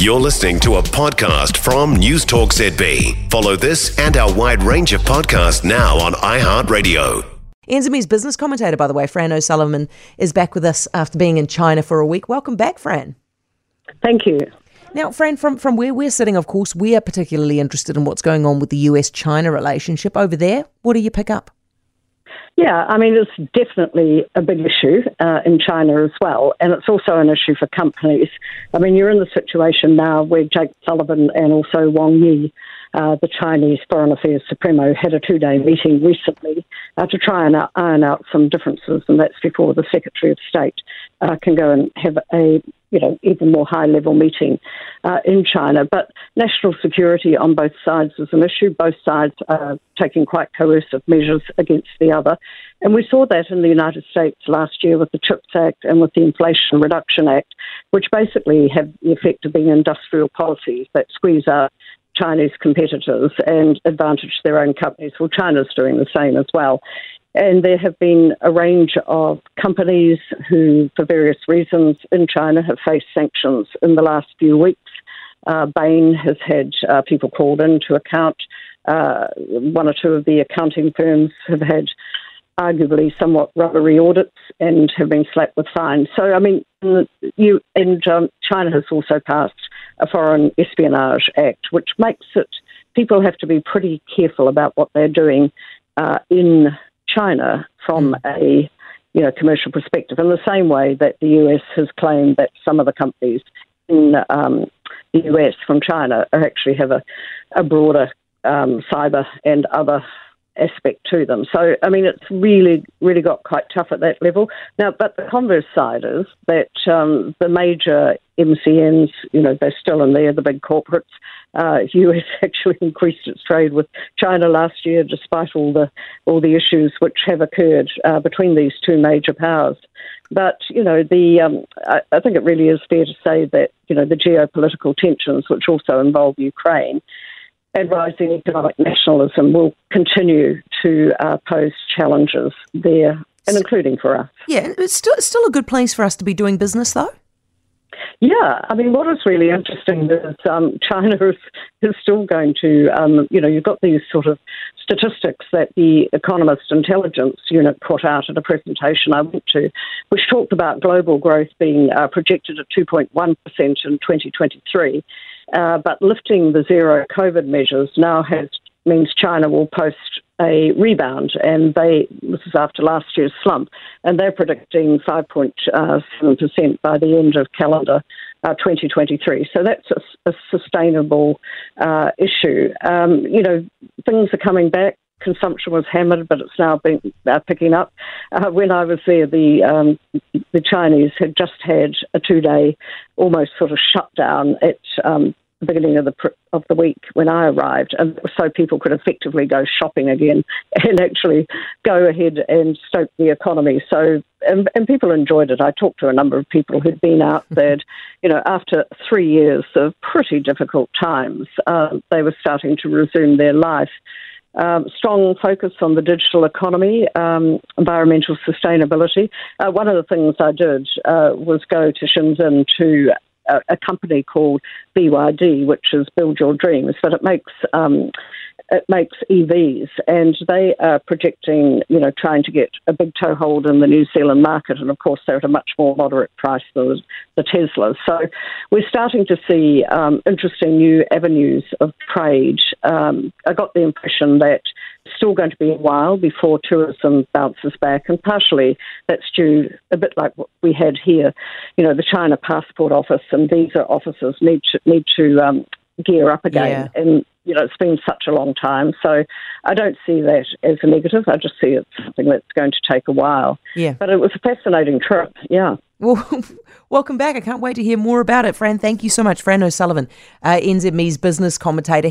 You're listening to a podcast from News Talk ZB. Follow this and our wide range of podcasts now on iHeartRadio. NZME's business commentator, by the way, Fran O'Sullivan, is back with us after being in China for a week. Welcome back, Fran. Thank you. Now, Fran, from, from where we're sitting, of course, we are particularly interested in what's going on with the US China relationship. Over there, what do you pick up? Yeah, I mean, it's definitely a big issue uh, in China as well, and it's also an issue for companies. I mean, you're in the situation now where Jake Sullivan and also Wang Yi, uh, the Chinese Foreign Affairs Supremo, had a two day meeting recently uh, to try and iron out some differences, and that's before the Secretary of State uh, can go and have a you know, even more high level meeting uh, in China. But national security on both sides is an issue. Both sides are taking quite coercive measures against the other. And we saw that in the United States last year with the CHIPS Act and with the Inflation Reduction Act, which basically have the effect of being industrial policies that squeeze out Chinese competitors and advantage their own companies. Well, China's doing the same as well. And there have been a range of companies who, for various reasons in China, have faced sanctions in the last few weeks. Uh, Bain has had uh, people called in to account. Uh, one or two of the accounting firms have had arguably somewhat rubbery audits and have been slapped with fines. So, I mean, you, and um, China has also passed a Foreign Espionage Act, which makes it people have to be pretty careful about what they're doing uh, in China from mm. a you know commercial perspective, in the same way that the US has claimed that some of the companies in um, the US from China actually have a, a broader um, cyber and other aspect to them. So, I mean, it's really, really got quite tough at that level. Now, but the converse side is that um, the major MCNs, you know, they're still in there, the big corporates. Uh, US actually increased its trade with China last year, despite all the all the issues which have occurred uh, between these two major powers. But you know, the um, I, I think it really is fair to say that you know the geopolitical tensions, which also involve Ukraine, and rising economic nationalism will continue to uh, pose challenges there, and including for us. Yeah, it's still, it's still a good place for us to be doing business, though. Yeah, I mean, what is really interesting is um, China is, is still going to, um, you know, you've got these sort of statistics that the Economist Intelligence Unit put out at a presentation I went to, which talked about global growth being uh, projected at 2.1% in 2023. Uh, but lifting the zero COVID measures now has means China will post a rebound, and they this is after last year's slump, and they're predicting 5.7% by the end of calendar uh, 2023. So that's a, a sustainable uh, issue. Um, you know, things are coming back. Consumption was hammered, but it's now been uh, picking up. Uh, when I was there, the um, the Chinese had just had a two-day, almost sort of shutdown at um, the beginning of the of the week when I arrived, and so people could effectively go shopping again and actually go ahead and stoke the economy. So and, and people enjoyed it. I talked to a number of people who'd been out there, you know, after three years of pretty difficult times, uh, they were starting to resume their life. Um, strong focus on the digital economy, um, environmental sustainability. Uh, one of the things I did uh, was go to Shenzhen to a, a company called BYD, which is Build Your Dreams, but it makes um, it makes EVs, and they are projecting, you know, trying to get a big toehold in the New Zealand market, and of course they're at a much more moderate price than the Teslas. So we're starting to see um, interesting new avenues of trade. Um, I got the impression that still going to be a while before tourism bounces back, and partially that's due a bit like what we had here. You know, the China Passport Office and visa offices need to need to um, gear up again, yeah. and you know, it's been such a long time. So I don't see that as a negative. I just see it's something that's going to take a while. Yeah. But it was a fascinating trip. Yeah. Well, welcome back. I can't wait to hear more about it, Fran. Thank you so much, Fran O'Sullivan, uh, NZME's business commentator.